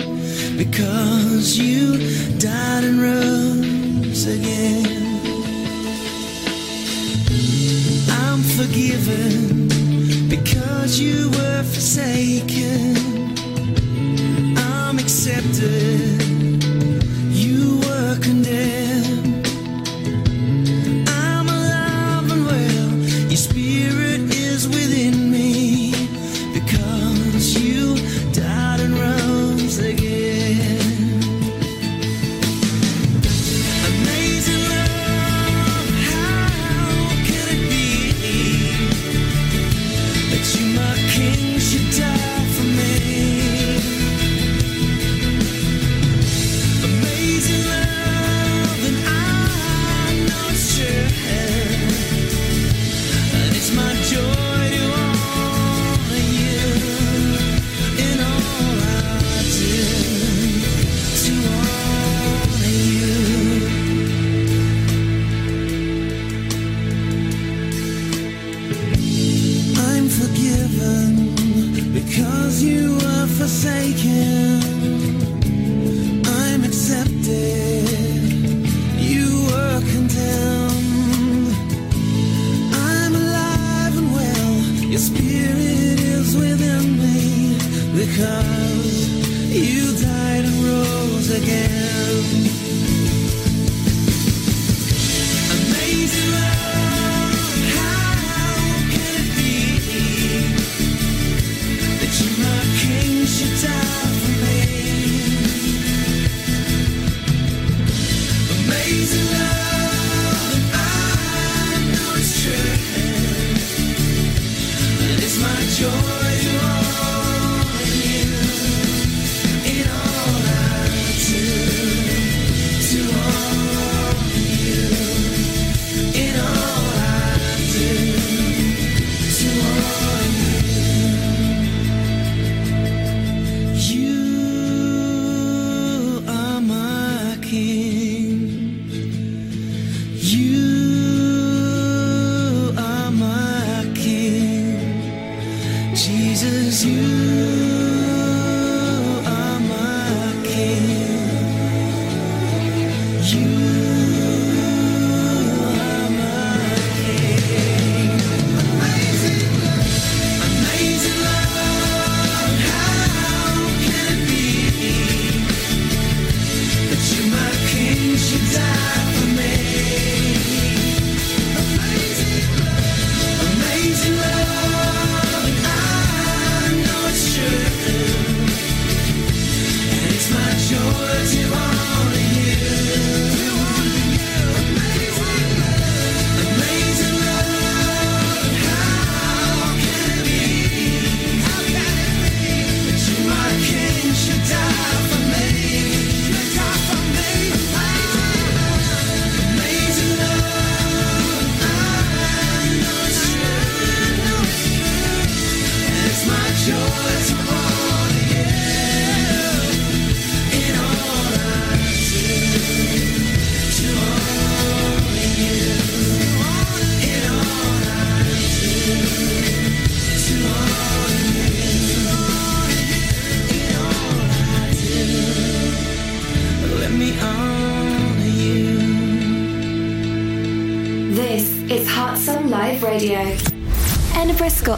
Speaker 6: because you died and rose again. I'm forgiven because you were forsaken. Accepted.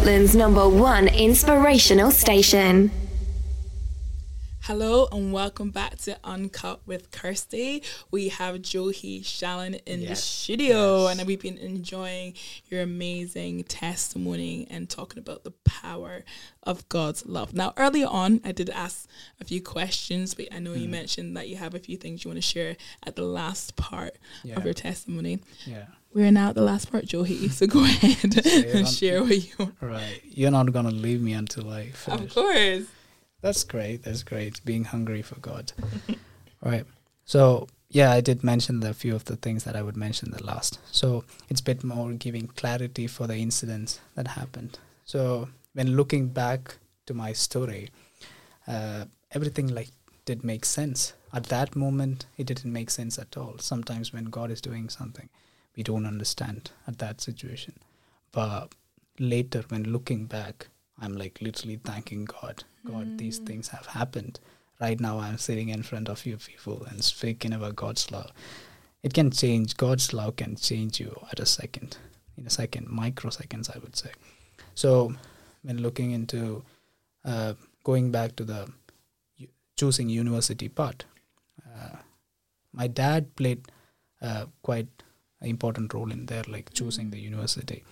Speaker 7: Scotland's number one inspirational station.
Speaker 4: Hello and welcome back to Uncut with Kirsty. We have Johi Shalin in the studio,
Speaker 5: yes.
Speaker 4: and we've been enjoying your amazing testimony and talking about the power of God's love. Now, earlier on, I did ask a few questions, but I know
Speaker 5: Mm.
Speaker 4: you mentioned that you have a few things you want to share at the last part
Speaker 5: Yeah.
Speaker 4: of your testimony.
Speaker 5: Yeah.
Speaker 4: We're now at the last part, Johi, so go ahead and share what you want.
Speaker 5: Right. You're not gonna leave me until I finish.
Speaker 4: Of course.
Speaker 5: That's great. That's great. Being hungry for God. right. So yeah, I did mention the few of the things that I would mention the last. So it's a bit more giving clarity for the incidents that happened. So when looking back to my story, uh, everything like did make sense. At that moment, it didn't make sense at all. Sometimes when God is doing something, we don't understand at that situation. But later, when looking back, I'm like literally thanking God. God, these things have happened. Right now, I'm sitting in front of you people and speaking about God's love. It can change. God's love can change you at a second, in a second, microseconds, I would say. So, when looking into uh, going back to the choosing university part, uh, my dad played uh, quite important role in there, like choosing the university.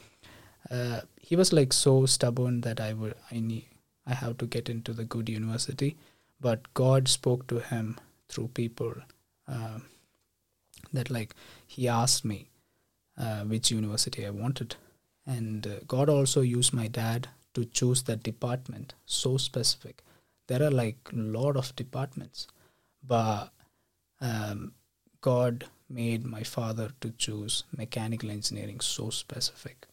Speaker 5: Uh, he was like so stubborn that I would I need I have to get into the good university, but God spoke to him through people. Uh, that like he asked me uh, which university I wanted, and uh, God also used my dad to choose that department so specific. There are like a lot of departments, but um, God made my father to choose mechanical engineering so specific.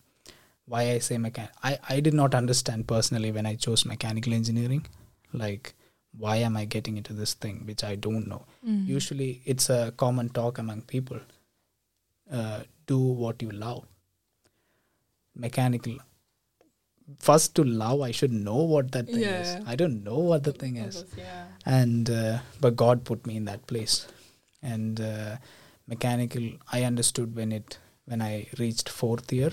Speaker 5: Why I say mechan I, I did not understand personally when I chose mechanical engineering, like why am I getting into this thing which I don't know. Usually it's a common talk among people. Uh, do what you love. Mechanical. First to love, I should know what that thing
Speaker 4: Yeah.
Speaker 5: is. I don't know what the thing is
Speaker 4: Yeah.
Speaker 5: and uh, but god put me in that place and uh, mechanical i understood when it when i reached fourth year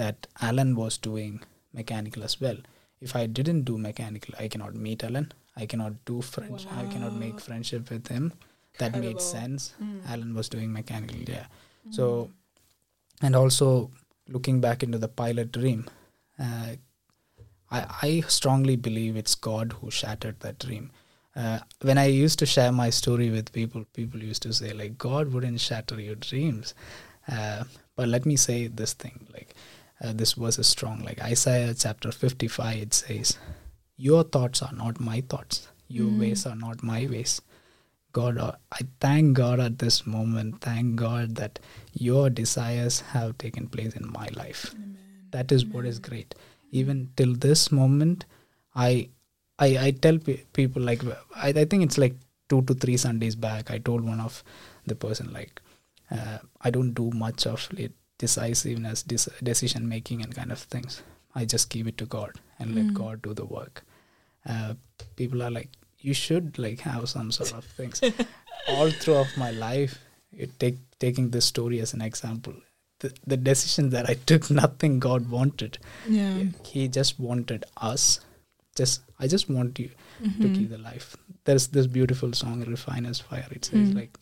Speaker 5: that alan was doing mechanical as well if I didn't do mechanical, I cannot meet Alan. I cannot do French. I cannot make friendship with him. That made sense.
Speaker 4: Mm.
Speaker 5: Alan was doing mechanical, yeah. So, and also looking back into the pilot dream, uh, I, I strongly believe it's God who shattered that dream. Uh, when I used to share my story with people, people used to say like God wouldn't shatter your dreams. Uh, but let me say this thing, like uh, this verse is strong. Like Isaiah chapter fifty-five, it says, "Your thoughts are not my thoughts. Your ways are not my ways." God, uh, I thank God at this moment. Thank God that your desires have taken place in my life. That is what is great. Even till this moment, I, I, I tell pe- people like I, I think it's like two to three Sundays back. I told one of the person like, uh, I don't do much of it decisiveness, dis- decision making, and kind of things. I just give it to God and let God do the work. Uh, people are like, you should like have some sort of things. All throughout my life, it take taking this story as an example. The, the decision that I took, nothing God wanted.
Speaker 4: Yeah.
Speaker 5: He just wanted us. Just I just want you to mm-hmm. keep the life. There's this beautiful song, "Refiner's Fire." It says mm. like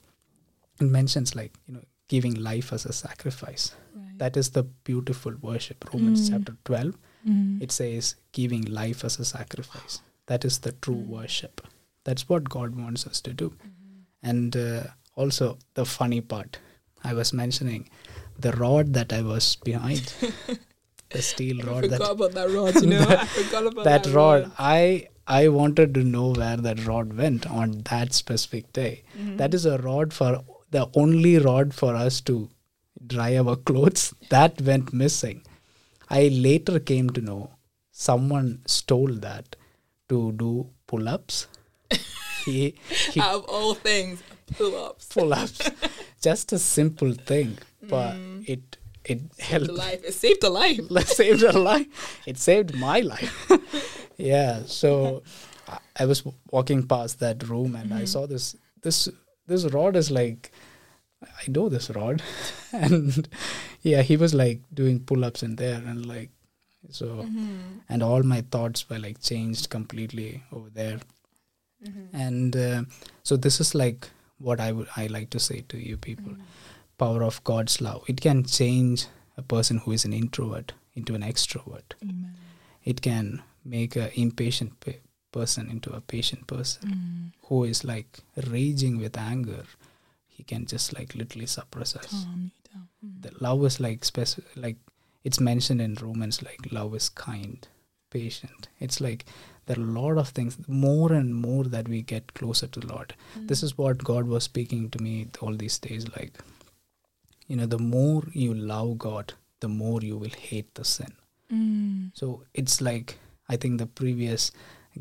Speaker 5: it mentions like you know giving life as a sacrifice. That is the beautiful worship. Romans mm. chapter twelve. Mm-hmm. It says giving life as a sacrifice. That is the true mm. worship. That's what God wants us to do. Mm-hmm. And uh, also the funny part, I was mentioning the rod that I was behind, the steel
Speaker 4: I
Speaker 5: rod
Speaker 4: forgot
Speaker 5: that
Speaker 4: about that rod, you know. I forgot about
Speaker 5: that
Speaker 4: that,
Speaker 5: rod i i wanted to know where that rod went on that specific day
Speaker 4: Mm-hmm.
Speaker 5: That is a rod for the only rod for us to dry our clothes that went missing i later came to know someone stole that to do pull-ups he he
Speaker 4: Out of all things, pull ups.
Speaker 5: pull-ups just a simple thing but
Speaker 4: Mm.
Speaker 5: it it helped
Speaker 4: life. It saved a life.
Speaker 5: saved a life. It saved my life. yeah. So I- I was walking past that room and I mm-hmm. saw this this this rod is like I know this rod, and yeah, he was like doing pull ups in there and like so, mm-hmm. and all my thoughts were like changed completely over there, mm-hmm. and uh, so this is like what I would I like to say to you people power of God's love. It can change a person who is an introvert into an extrovert. It can make an impatient pe- person into a patient person who is like raging with anger. He can just like literally suppress us.
Speaker 4: Down.
Speaker 5: The love is like speci- like it's mentioned in Romans like love is kind, patient. It's like there are a lot of things more and more that we get closer to the Lord. This is what God was speaking to me all these days like you know the more you love God, the more you will hate the sin.
Speaker 4: Mm.
Speaker 5: So it's like I think the previous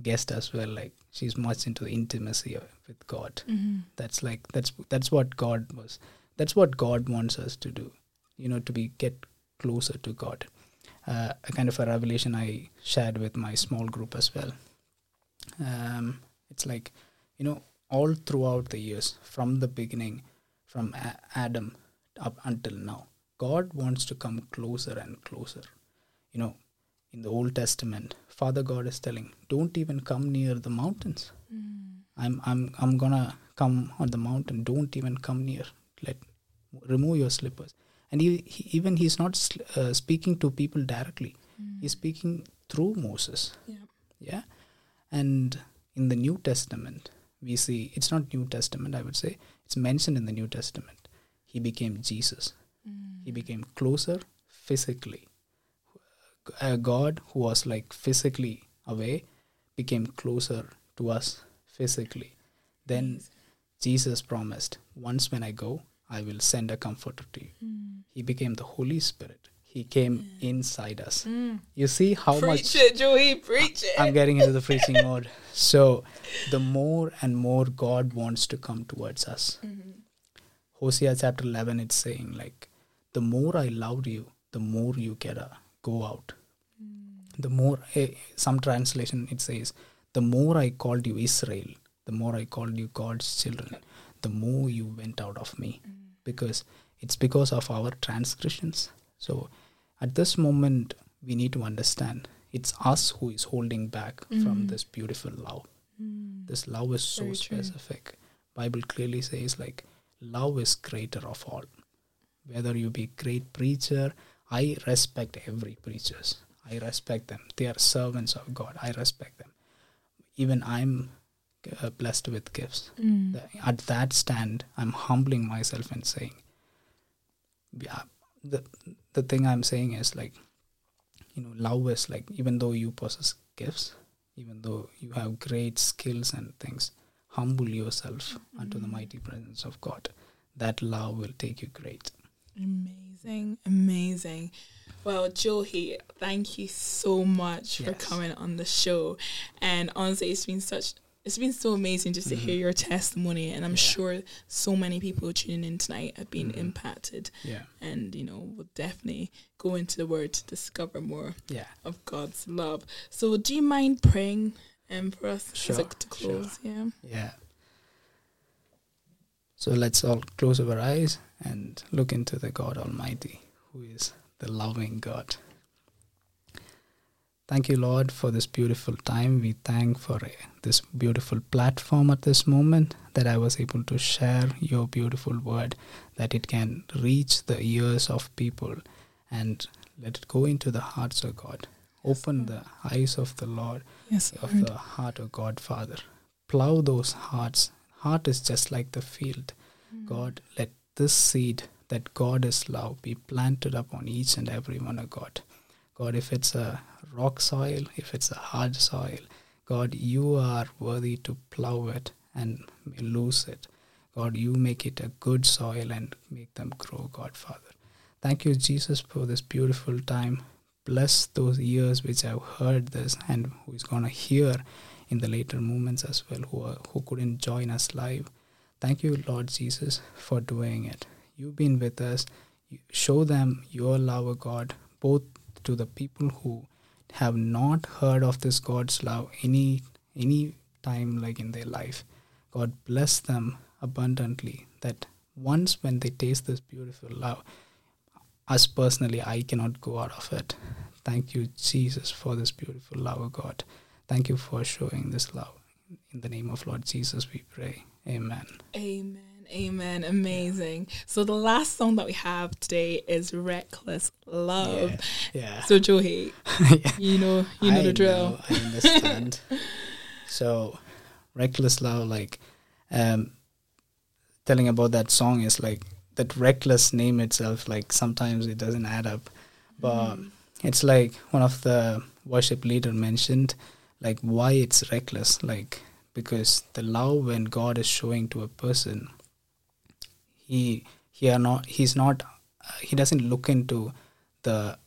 Speaker 5: guest as well, like she's much into the intimacy of- with God. That's like that's that's what God was. That's what God wants us to do. You know, to be get closer to God. Uh, a kind of a revelation I shared with my small group as well. Um, it's like you know all throughout the years from the beginning, from A- Adam up until now, God wants to come closer and closer. You know in the old testament father god is telling don't even come near the mountains. I'm i'm i'm gonna come on the mountain. Don't even come near. Let remove your slippers. And he, he, even he's not uh, speaking to people directly. He's speaking through moses.
Speaker 4: Yeah.
Speaker 5: yeah? And in the new testament we see it's not new testament i would say it's mentioned in the new testament he became jesus. Mm. He became closer physically. A god who was like physically away became closer to us physically. Then jesus promised once when i go i will send a comforter to you. Mm. He became the holy spirit. He came inside us. Mm. You see how much
Speaker 4: Preach it, Johi. Preach it.
Speaker 5: I'm getting into the preaching mode. So, the more and more God wants to come towards us. Mm-hmm. Hosea chapter 11, it's saying, like, the more I loved you, the more you get a go out. Hmm. The more, eh, some translation it says, the more I called you Israel, the more I called you God's children, the more you went out of me. Hmm. Because it's because of our transgressions. So, at this moment, we need to understand it's us who is holding back from hmm. this beautiful love this love is so
Speaker 4: Very true.
Speaker 5: specific bible clearly says like love is greater of all. Whether you be great preacher i respect every preachers. I respect them. They are servants of god. I respect them. Even i'm uh, blessed with gifts.
Speaker 4: Mm.
Speaker 5: the, at that stand i'm humbling myself and saying yeah the the thing i'm saying is like you know love is like even though you possess gifts even though you have great skills and things humble yourself unto the mighty presence of god that love will take you great
Speaker 4: Amazing, amazing. Well, Johi, thank you so much for coming on the show. And honestly, it's been such it's been so amazing just to hear your testimony and I'm
Speaker 5: Mm-hmm. Yeah.
Speaker 4: sure so many people tuning in tonight have been
Speaker 5: Mhm.
Speaker 4: impacted
Speaker 5: yeah
Speaker 4: and you know will definitely go into the word to discover more
Speaker 5: yeah
Speaker 4: of God's love. So do you mind praying us
Speaker 5: Sure, sure.
Speaker 4: Yeah.
Speaker 5: Yeah. So let's all close our eyes and look into the God Almighty, who is the loving God. Thank you, Lord, for this beautiful time. We thank for uh, this beautiful platform at this moment that I was able to share your beautiful word, that it can reach the ears of people and let it go into the hearts of God. Open the eyes of the Lord
Speaker 4: Yes,
Speaker 5: of the heart of God Father. Plow those hearts. Heart is just like the field. Mm. God, let this seed that God is love be planted upon each and every one of God. God, if it's a rock soil, if it's a hard soil, God, you are worthy to plow it and lose it. God, you make it a good soil and make them grow, God Father. Thank you, Jesus, for this beautiful time. Bless those ears which have heard this and who is going to hear in the later moments as well, who, are, who couldn't join us live. Thank you, Lord Jesus, for doing it. You've been with us. You show them your love, God, both to the people who have not heard of this God's love any any time like in their life. God bless them abundantly that once when they taste this beautiful love, us personally, I cannot go out of it. Thank you, Jesus, for this beautiful love, O God. Thank you for showing this love. In the name of Lord Jesus, we pray. Amen.
Speaker 4: Amen. Amen. Amazing. So the last song that we have today is Reckless Love.
Speaker 5: Yeah.
Speaker 4: So Johi,
Speaker 5: Yeah.
Speaker 4: you know you know
Speaker 5: I
Speaker 4: the drill.
Speaker 5: know, I understand. so, reckless love, like, um, telling about that song is like that reckless name itself. Like sometimes it doesn't add up, but it's like one of the worship leader mentioned, like why it's reckless, like because the love when God is showing to a person, he he are not he's not uh, he doesn't look into the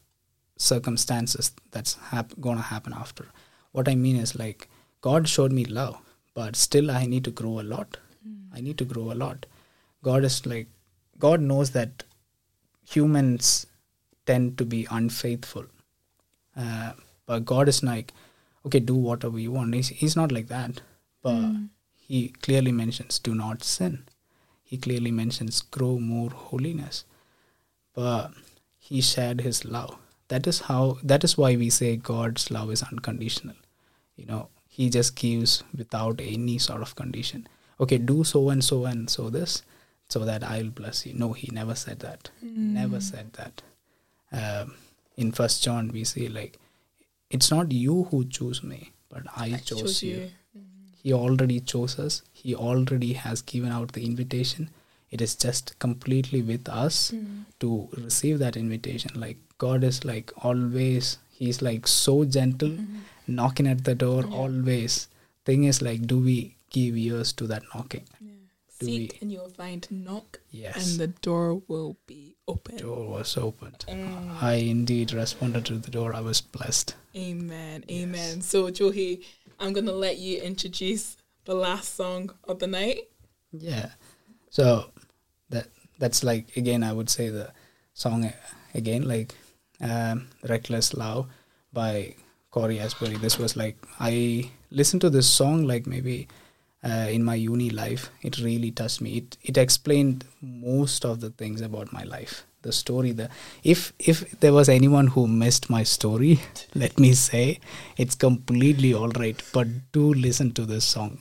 Speaker 5: circumstances that's hap- going to happen after. What i mean is like god showed me love but still i need to grow a lot. I need to grow a lot. God is like god knows that humans tend to be unfaithful. Uh, but god is like okay do whatever you want. He's, he's not like that. But he clearly mentions do not sin. He clearly mentions grow more holiness. But he shared his love. That is how that is why we say god's love is unconditional. You know he just gives without any sort of condition. Okay do so and so and so this so that i'll bless you. No he never said that. Never hmm. said that. Um, in first john we say like it's not you who choose me but i, chose,
Speaker 4: chose
Speaker 5: you,
Speaker 4: you.
Speaker 5: he already chose us. He already has given out the invitation. It is just completely with us hmm. to receive that invitation. Like god is like always he's like so gentle hmm. knocking at the door always. Thing is like do we give ears to that knocking? Do
Speaker 4: Seek
Speaker 5: we-
Speaker 4: and you'll find. Knock
Speaker 5: Yes.
Speaker 4: and the door will be open.
Speaker 5: The door was opened
Speaker 4: Mm.
Speaker 5: i indeed responded to the door i was blessed
Speaker 4: Amen. Amen. So Johi, I'm gonna let you introduce the last song of the night.
Speaker 5: Yeah. So that that's like again I would say the song again like um, "Reckless Love" by Cory Asbury. This was like I listened to this song like maybe uh, in my uni life. It really touched me. It it explained most of the things about my life. The story. The if if there was anyone who missed my story, let me say, it's completely all right. But do listen to this song.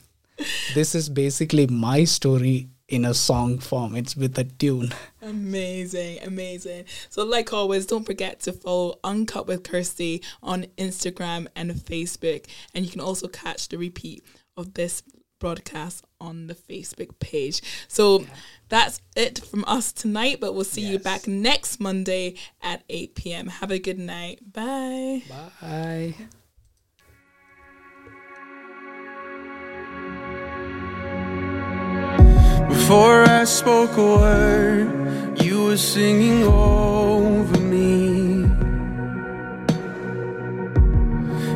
Speaker 5: This is basically my story in a song form. It's with a tune.
Speaker 4: Amazing, amazing. So, like always, don't forget to follow Uncut with Kirsty on Instagram and Facebook. And you can also catch the repeat of this broadcast on the Facebook page. So, that's it from us tonight, but we'll see you back next Monday at 8 p.m. Have a good night. Bye.
Speaker 5: Bye.
Speaker 2: Before I spoke a word, you were singing over me.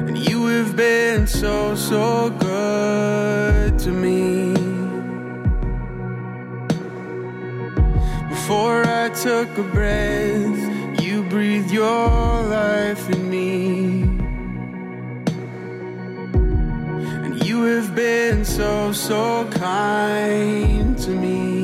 Speaker 2: And you have been so, so good to me. Before I took a breath, you breathed your life in me. And you have been so, so kind to me.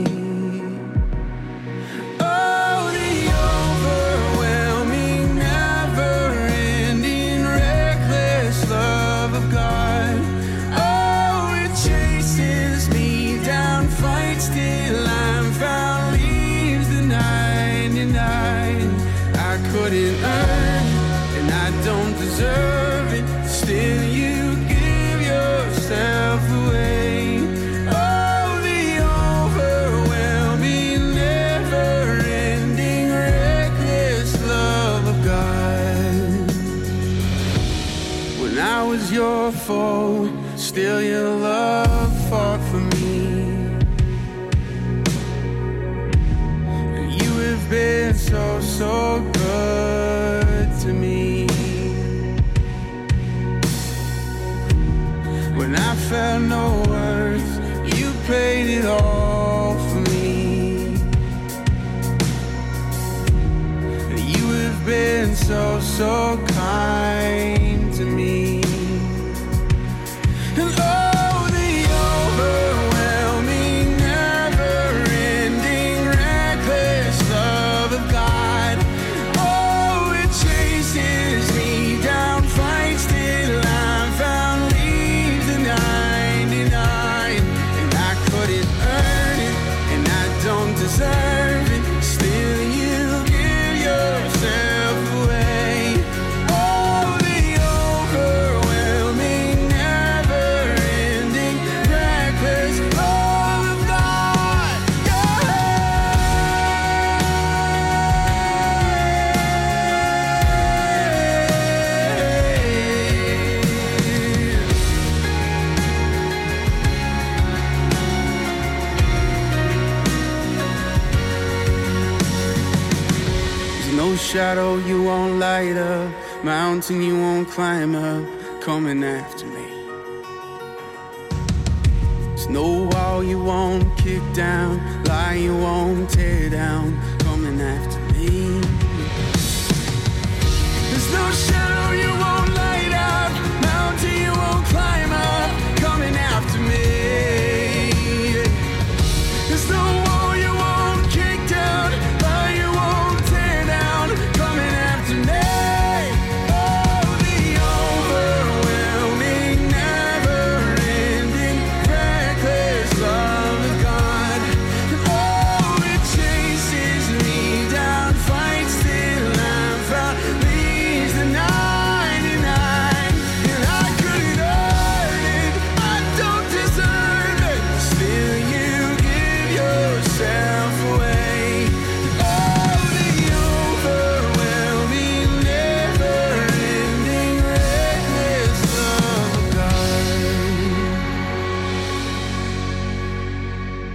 Speaker 2: Your still your love fought for me. You have been so, so good to me. When I felt no worth, you paid it all for me. You have been so, so kind mountain you won't climb up, coming after me. There's no wall you won't kick down, lie you won't tear